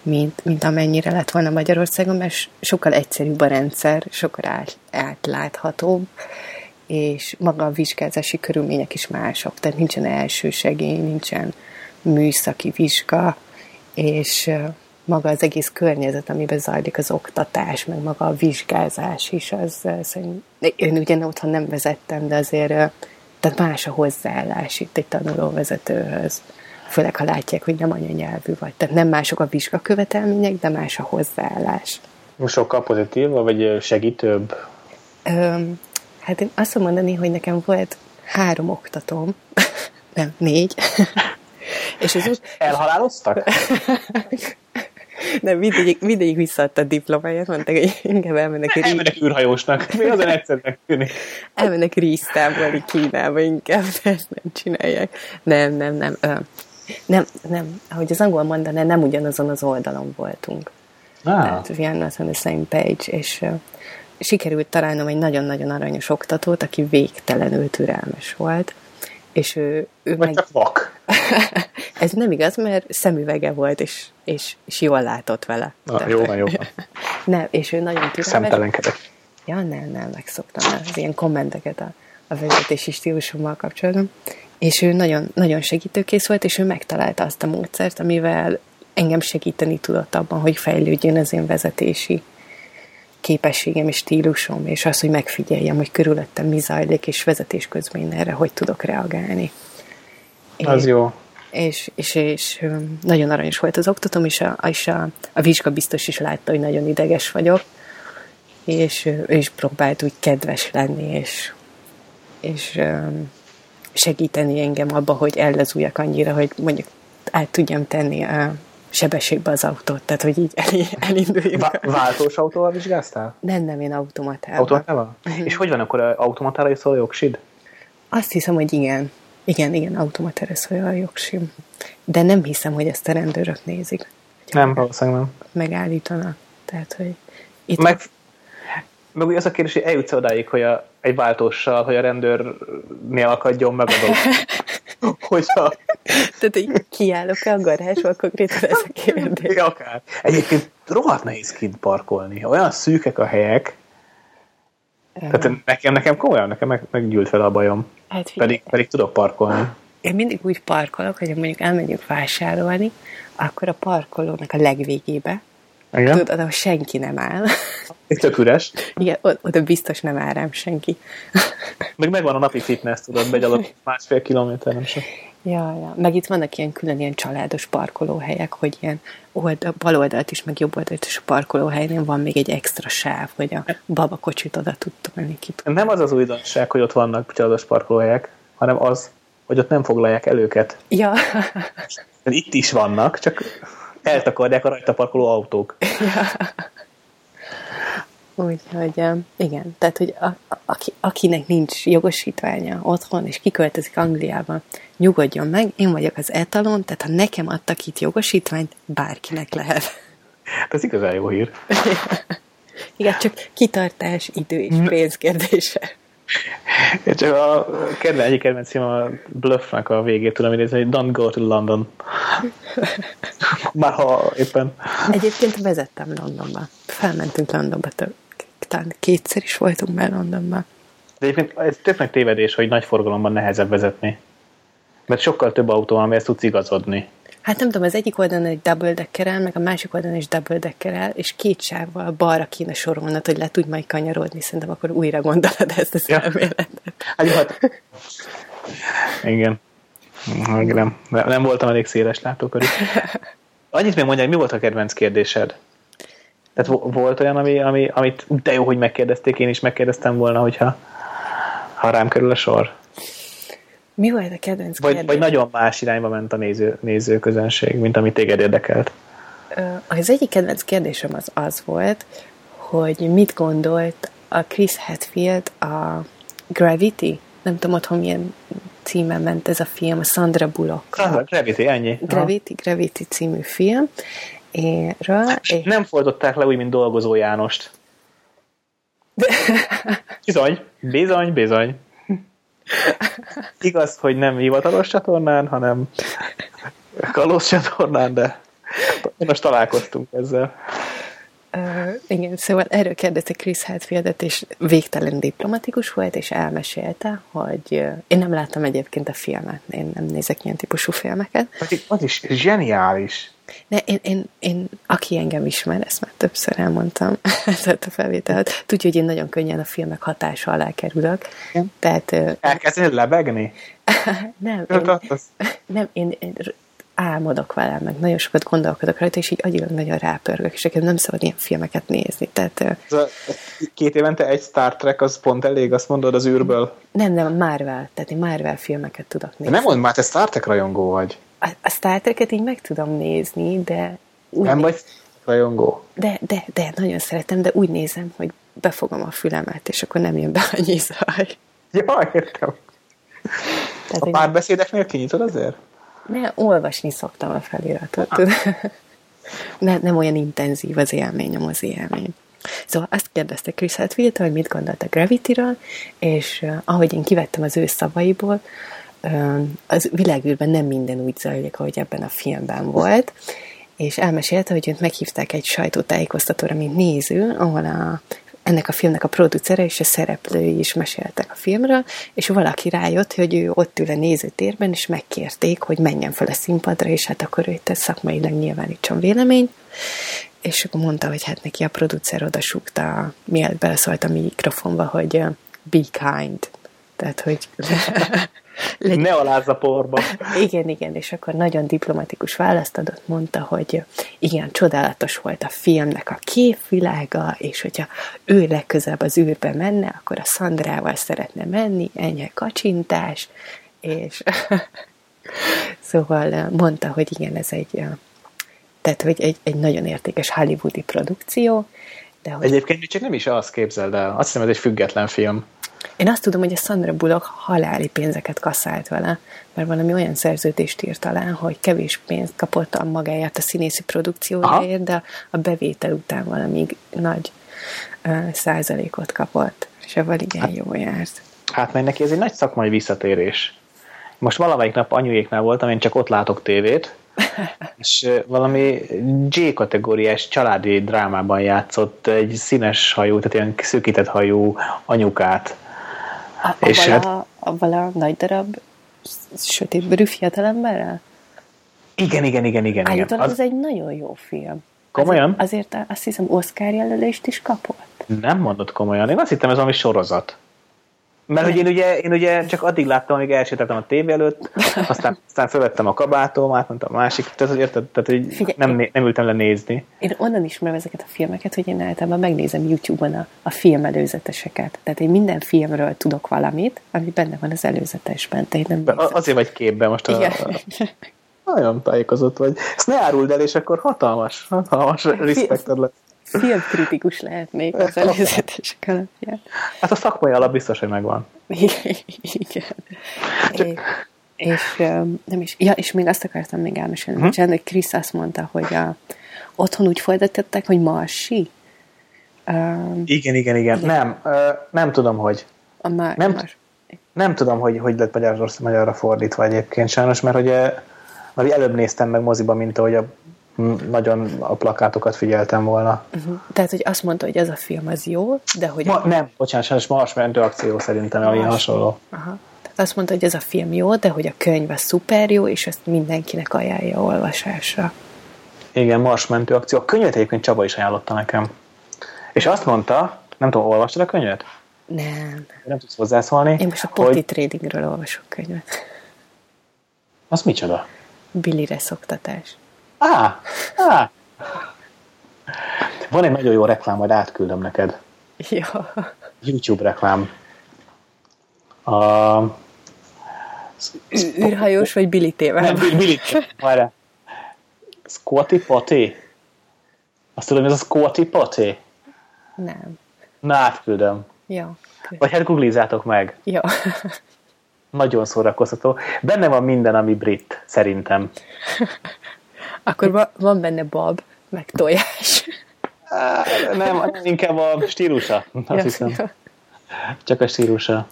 mint, mint amennyire lett volna Magyarországon, mert sokkal egyszerűbb a rendszer, sokkal át, átláthatóbb, és maga a vizsgázási körülmények is mások, tehát nincsen első segély, nincsen műszaki vizsga, és maga az egész környezet, amiben zajlik az oktatás, meg maga a vizsgázás is, az szerintem, én ugyan otthon nem vezettem, de azért tehát más a hozzáállás itt egy tanulóvezetőhöz. Főleg, ha látják, hogy nem anyanyelvű vagy. Tehát nem mások a vizsgakövetelmények, de más a hozzáállás. Sokkal pozitív, vagy segítőbb? Öm, hát én azt mondani, hogy nekem volt három oktatóm, nem, négy. És az úgy... Elhaláloztak? Nem, mindegyik, mindegyik visszaadta a diplomáját, mondták, hogy inkább elmennek... Elmennek rí... űrhajósnak. Mi azon egyszerűen tűnik? Elmennek ríztábolni Kínába inkább, de ezt nem csinálják. Nem, nem, nem. Nem, nem. Ahogy az angol mondaná, nem ugyanazon az oldalon voltunk. Ah. Tehát not on the same page, és uh, sikerült találnom egy nagyon-nagyon aranyos oktatót, aki végtelenül türelmes volt, és ő, ő Vagy meg... csak vak. Ez nem igaz, mert szemüvege volt, és, és, és jól látott vele. De... jó van, jó van. nem, és ő nagyon türelmes. Szemtelenkedek. Ja, nem, nem, megszoktam az ilyen kommenteket a, a vezetési stílusommal kapcsolatban. És ő nagyon, nagyon segítőkész volt, és ő megtalálta azt a módszert, amivel engem segíteni tudott abban, hogy fejlődjön az én vezetési képességem és stílusom, és az, hogy megfigyeljem, hogy körülöttem mi zajlik, és vezetés közben erre hogy tudok reagálni. Az é, jó. És, és, és nagyon aranyos volt az oktatom, és a, és a, a vizsga biztos is látta, hogy nagyon ideges vagyok, és ő is próbált úgy kedves lenni, és, és segíteni engem abba, hogy ellezuljak annyira, hogy mondjuk át tudjam tenni a sebességbe az autót, tehát hogy így el, elinduljunk. Vá- váltós autóval vizsgáztál? Nem, nem, én automatával. Automatával? Uh-huh. És hogy van akkor automatára is szól a jogsid? Azt hiszem, hogy igen. Igen, igen, automatára szól a jogsim. De nem hiszem, hogy ezt a rendőrök nézik. Nem, valószínűleg nem. Megállítanak. Tehát, hogy itt meg, meg az a kérdés, hogy eljutsz odáig, hogy a, egy váltóssal, hogy a rendőrnél akadjon meg a dolog. Hogyha... Tehát, hogy kiállok-e a garázsba, konkrétan ez a kérdés. Ja, akár. Egyébként rohadt nehéz kint parkolni. Olyan szűkek a helyek, tehát nekem, nekem komolyan, nekem meg, meggyűlt fel a bajom. Hát pedig, pedig tudok parkolni. Én mindig úgy parkolok, hogy mondjuk elmegyünk vásárolni, akkor a parkolónak a legvégébe, igen? Tudod, ahol senki nem áll. Itt tök üres. Igen, oda biztos nem áll rám senki. Meg megvan a napi fitness, tudod, megy alatt másfél kilométer, nem sem. Ja, ja. Meg itt vannak ilyen külön ilyen családos parkolóhelyek, hogy ilyen oldal, bal oldalt is, meg jobb oldalt is a parkolóhelynél van még egy extra sáv, hogy a babakocsit oda tud tolni ki. Nem az az újdonság, hogy ott vannak családos parkolóhelyek, hanem az, hogy ott nem foglalják el őket. Ja. Itt is vannak, csak eltakarják a rajta parkoló autók. Ja. Úgyhogy igen, tehát, hogy a, a, aki, akinek nincs jogosítványa otthon, és kiköltözik Angliába, nyugodjon meg, én vagyok az etalon, tehát ha nekem adtak itt jogosítványt, bárkinek lehet. Hát ez igazán jó hír. igen, csak kitartás, idő és pénz kérdése. Csak a kedve, egyik kedvenc a Bluffnak a végét tudom idézni, hogy don't go to London. Már ha éppen... Egyébként vezettem Londonba. Felmentünk Londonba több. Talán kétszer is voltunk már Londonban. De egyébként ez tök nagy tévedés, hogy nagy forgalomban nehezebb vezetni. Mert sokkal több autó van, amihez tudsz igazodni. Hát nem tudom, az egyik oldalon egy double deckerel, meg a másik oldalon is double deckerel, és két sávval balra kéne sorolnod, hogy le tudj majd kanyarodni. Szerintem akkor újra gondolod ezt az ja. elméletet. Hát, hát. Igen. Nem, nem voltam elég széles látókörű. Annyit még mondja, hogy mi volt a kedvenc kérdésed? Tehát volt olyan, ami, ami, amit de jó, hogy megkérdezték, én is megkérdeztem volna, hogyha ha rám kerül a sor. Mi volt a kedvenc vagy, kérdés? Vagy nagyon más irányba ment a néző, nézőközönség, mint ami téged érdekelt? Az egyik kedvenc kérdésem az az volt, hogy mit gondolt a Chris Hadfield a Gravity? Nem tudom otthon milyen címen ment ez a film, a Sandra Bullock. Ah, Gravity, ennyi. Gravity, Gravity című film. Éről, és... Nem fordították le úgy, mint Dolgozó Jánost. Bizony, bizony, bizony. Igaz, hogy nem hivatalos csatornán, hanem kalóz csatornán, de most találkoztunk ezzel. Uh, igen, szóval erről kérdezte Chris Hadfieldet, és végtelen diplomatikus volt, és elmesélte, hogy uh, én nem láttam egyébként a filmet, én nem nézek ilyen típusú filmeket. Az is zseniális. De én, én, én, aki engem ismer, ezt már többször elmondtam, ezt a felvételt, tudja, hogy én nagyon könnyen a filmek hatása alá kerülök. Igen. Tehát, Elkezdeni lebegni? nem, én, nem én, én álmodok vele, meg nagyon sokat gondolkodok rajta, és így agyilag nagyon rápörgök, és nekem nem szabad ilyen filmeket nézni. Tehát, Ez a, két évente egy Star Trek, az pont elég, azt mondod az űrből? Nem, nem, Marvel, tehát én Marvel filmeket tudok nézni. De nem mondd már, te Star Trek rajongó vagy a, a Star Trek-et így meg tudom nézni, de... Úgy nem vagy rajongó? De, de, de, nagyon szeretem, de úgy nézem, hogy befogom a fülemet, és akkor nem jön be annyi zaj. Ja, értem. Tehát a párbeszédeknél kinyitod azért? Ne, olvasni szoktam a feliratot. Ah. ne, nem olyan intenzív az élmény, a mozi élmény. Szóval azt kérdezte Chris Hadfield, hogy mit gondolt a Gravity-ről, és uh, ahogy én kivettem az ő szavaiból, az világűrben nem minden úgy zajlik, ahogy ebben a filmben volt, és elmesélte, hogy őt meghívták egy sajtótájékoztatóra, mint néző, ahol a, ennek a filmnek a producere és a szereplői is meséltek a filmről, és valaki rájött, hogy ő ott ül a nézőtérben, és megkérték, hogy menjen fel a színpadra, és hát akkor ő szakmailag nyilvánítson véleményt, és akkor mondta, hogy hát neki a producer odasúgta, mielőtt beleszólt a mikrofonba, hogy be kind. Tehát, hogy Legyen. Ne alázza porba. Igen, igen, és akkor nagyon diplomatikus választ adott, mondta, hogy igen, csodálatos volt a filmnek a képvilága, és hogyha ő legközelebb az űrbe menne, akkor a Szandrával szeretne menni, ennyi kacsintás, és szóval mondta, hogy igen, ez egy tehát, hogy egy, egy nagyon értékes hollywoodi produkció. De hogy... Egyébként csak nem is azt képzeld el. Azt hiszem, ez egy független film. Én azt tudom, hogy a Sandra Bullock haláli pénzeket kasszált vele, mert valami olyan szerződést írt alá, hogy kevés pénzt kapott a magáért a színészi produkciójáért, de a bevétel után valami nagy uh, százalékot kapott, és ebből igen hát, jó járt. Hát mert neki ez egy nagy szakmai visszatérés. Most valamelyik nap anyuéknál voltam, én csak ott látok tévét, és valami J kategóriás családi drámában játszott egy színes hajú, tehát ilyen szűkített hajú anyukát, a, és a, hát... a, a nagy darab sötétbőrű fiatalemberrel? Igen, igen, igen, igen. Állítólag az... ez egy nagyon jó film. Komolyan? Azért, azért azt hiszem Oscar jelölést is kapott. Nem mondod komolyan. Én azt hittem, ez valami sorozat. Mert hogy én ugye, én ugye csak addig láttam, amíg elsétáltam a tévé előtt, aztán, aztán felvettem a kabátom, átmentem a másik, tehát, hogy érted, tehát, hogy Figyelj, nem, nem ültem le nézni. Én onnan ismerem ezeket a filmeket, hogy én általában megnézem YouTube-on a, a film előzeteseket. Tehát én minden filmről tudok valamit, ami benne van az előzetesben. Tehát nem nézem. azért vagy képben most. A, a, nagyon tájékozott vagy. Ezt ne áruld el, és akkor hatalmas, hatalmas respekted lesz filmkritikus lehetnék az előzetesek alapján. Hát a szakmai alap biztos, hogy megvan. Igen. Csak... És, nem is, ja, és még azt akartam még elmesélni, hm? hogy Krisz azt mondta, hogy a, otthon úgy folytatották, hogy marsi. Um, igen, igen, igen. Nem, uh, nem tudom, hogy. A mar, nem, mar. nem tudom, hogy hogy lett magyarra, magyarra fordítva egyébként sajnos, mert hogy, mert előbb néztem meg moziba, mint ahogy a nagyon a plakátokat figyeltem volna. Uh-huh. Tehát, hogy azt mondta, hogy ez a film az jó, de hogy... Ma, nem, bocsánat, sajnos Mars mentő akció szerintem, ami hasonló. Aha. Tehát azt mondta, hogy ez a film jó, de hogy a könyv a szuper jó, és ezt mindenkinek ajánlja olvasásra. Igen, Mars mentő akció. A könyvet egyébként Csaba is ajánlotta nekem. És azt mondta, nem tudom, olvastad a könyvet? Nem. Nem tudsz hozzászólni. Én most a poti hogy... tradingről olvasok könyvet. Az micsoda? Billire szoktatás. Á, á. Van egy nagyon jó reklám, majd átküldöm neked. Ja. YouTube reklám. A... űrhajós vagy Billy tével? Nem, Billy tével. Squatty Potty? Azt tudom, ez a Squatty Potty? Nem. Na, átküldöm. Ja. Vagy hát googlizátok meg. Ja. Nagyon szórakoztató. Benne van minden, ami brit, szerintem. Akkor van benne bab, meg tojás. nem, inkább a stílusa, azt ja, hiszem. Ja. Csak a stílusa.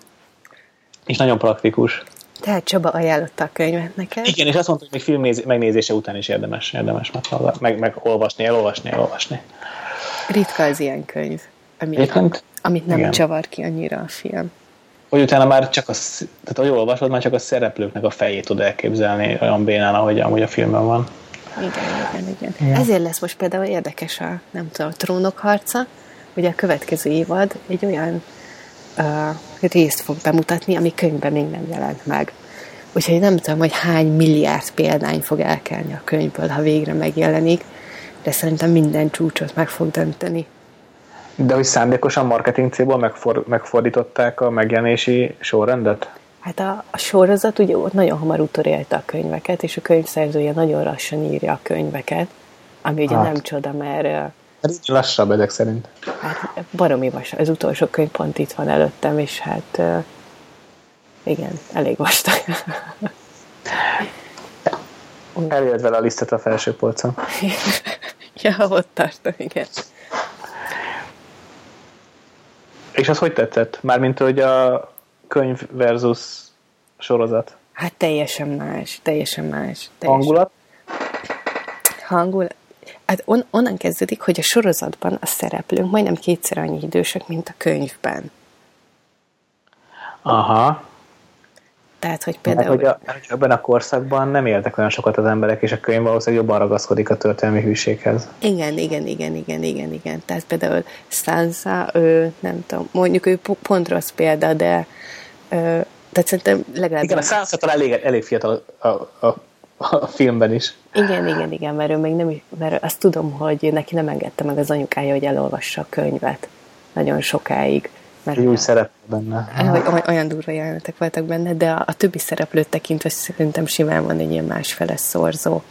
És nagyon praktikus. Tehát Csaba ajánlotta a könyvet neked. Igen, és azt mondta, hogy még film megnézése után is érdemes, érdemes meg, meg olvasni, elolvasni, elolvasni. Ritka az ilyen könyv, amit, amit nem Igen. csavar ki annyira a film. Hogy utána már csak a, tehát hogy olvasod, már csak a szereplőknek a fejét tud elképzelni olyan bénán, ahogy amúgy a filmben van. Igen, igen, igen. igen. Ezért lesz most például érdekes a, nem tudom, a trónok harca, ugye a következő évad egy olyan uh, részt fog bemutatni, ami könyvben még nem jelent meg. Úgyhogy nem tudom, hogy hány milliárd példány fog elkelni a könyvből, ha végre megjelenik, de szerintem minden csúcsot meg fog dönteni. De hogy szándékosan marketing célból megfor, megfordították a megjelenési sorrendet? Hát a, a sorozat ugye ott nagyon hamar utorélte a könyveket, és a könyvszerzője nagyon lassan írja a könyveket, ami ugye hát. nem csoda, mert... Ez lassabb ezek szerint. Hát baromi vastag. Az utolsó könyv pont itt van előttem, és hát igen, elég vastag. Eljött vele a lisztet a felső polcon. ja, ott tartom, igen. És az hogy tetszett? Mármint, hogy a könyv versus sorozat. Hát teljesen más, teljesen más. Teljesen. Hangulat? Hangulat. Hát on, onnan kezdődik, hogy a sorozatban a szereplők majdnem kétszer annyi idősek, mint a könyvben. Aha. Tehát, hogy például... Mert, hogy a, ebben a korszakban nem éltek olyan sokat az emberek, és a könyv valószínűleg jobban ragaszkodik a történelmi hűséghez. Igen, igen, igen, igen, igen, igen. Tehát például Sansa, ő, nem tudom, mondjuk ő pont rossz példa, de ö, tehát szerintem legalább... Igen, a Sansa talán elég, elég fiatal a, a, a, a filmben is. Igen, igen, igen, mert ő még nem, mert azt tudom, hogy neki nem engedte meg az anyukája, hogy elolvassa a könyvet nagyon sokáig. Mert új szerep benne. Olyan durva jelenetek voltak benne, de a, a többi szereplőt tekintve szerintem simán van egy ilyen másfele szorzó.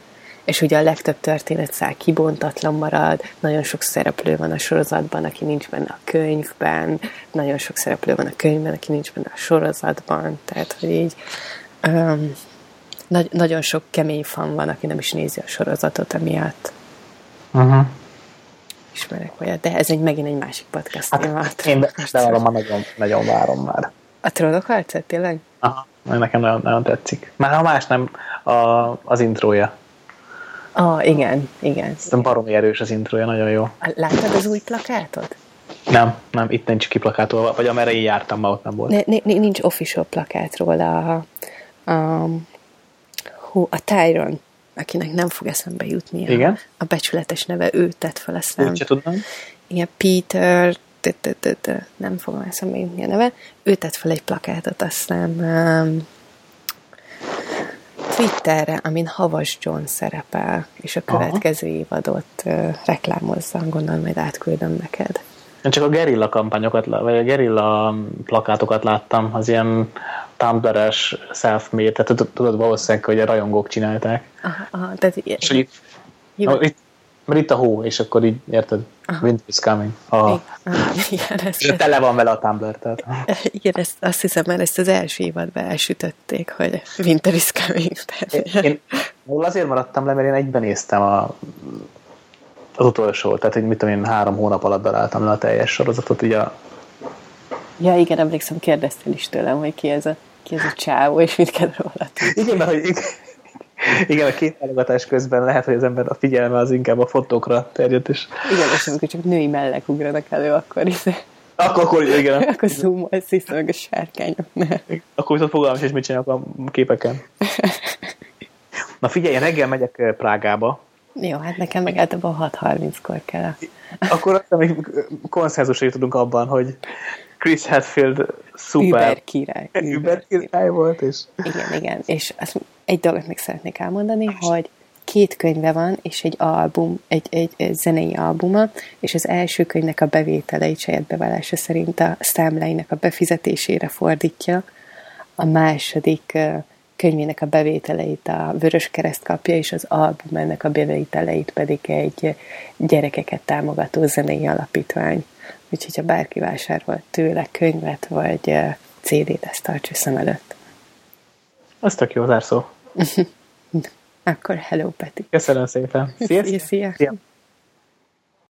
És ugye a legtöbb történetszál kibontatlan marad, nagyon sok szereplő van a sorozatban, aki nincs benne a könyvben, nagyon sok szereplő van a könyvben, aki nincs benne a sorozatban, tehát hogy így um, nagy, nagyon sok kemény fan van, aki nem is nézi a sorozatot emiatt. Uh-huh ismerek olyat, de ez egy megint egy másik podcast hát, témát. Én bevallom, már nagyon, nagyon várom már. A trónok harcát tényleg? Aha, nekem nagyon, nagyon tetszik. Már ha más nem, a, az intrója. Ah, igen, igen. Szerintem baromi erős az intrója, nagyon jó. Láttad az új plakátot? Nem, nem, itt nincs kiplakátolva, vagy amerre én jártam, ma ott nem volt. Ne, nincs official plakát róla. A, a, hú, a Tyron akinek nem fog eszembe jutni Igen? A, a becsületes neve, ő tett fel ezt nem. Tudom. Igen, Peter, nem fogom eszembe jutni a neve, ő tett fel egy plakátot, aztán um, Twitterre, amin Havas John szerepel, és a következő Aha. évadot uh, reklámozza, gondolom, majd átküldöm neked. Én csak a gerilla kampányokat, vagy a gerilla plakátokat láttam, az ilyen Tumblr-es self-made, tehát tudod valószínűleg, hogy a rajongók csinálták. Aha, aha tehát és hogy itt, no, itt, mert itt a hó, és akkor így, érted, aha. winter is coming. Ah. Igen, ezt, tele van vele a Tumblr, tehát. Igen, ezt, azt hiszem, mert ezt az első évadban elsütötték, hogy winter is coming. Tehát, én, én azért maradtam le, mert én egyben néztem a az utolsó, tehát hogy mit tudom én, három hónap alatt daráltam le a teljes sorozatot, ugye a... Ja, igen, emlékszem, kérdeztél is tőlem, hogy ki ez a, ki ez a csávó, és mit kell róla tudni. Igen, mert hogy Igen, a két válogatás közben lehet, hogy az ember a figyelme az inkább a fotókra terjed, és... Igen, és amikor csak női mellek ugranak elő, akkor is... Akkor, akkor igen. akkor zoomolsz vissza meg a sárkányoknál. Akkor viszont fogalmas is, mit csinálok a képeken. Na figyelj, reggel megyek eh, Prágába. Jó, hát nekem meg általában 6.30-kor kell. Akkor azt hiszem, hogy konszenzusra tudunk abban, hogy Chris Hadfield szuper. Über király. Über király volt, és... Igen, igen. És azt egy dolgot még szeretnék elmondani, hogy két könyve van, és egy album, egy, egy, egy zenei albuma, és az első könyvnek a bevételeit saját bevallása szerint a számláinak a befizetésére fordítja, a második könyvének a bevételeit a Vörös Kereszt kapja, és az album ennek a bevételeit pedig egy gyerekeket támogató zenei alapítvány. Úgyhogy ha bárki vásárol tőle könyvet vagy CD-t, ezt tartsa szem előtt. Az tök jó zárszó. Akkor hello, Peti. Köszönöm szépen. Szia, szia. szia. szia.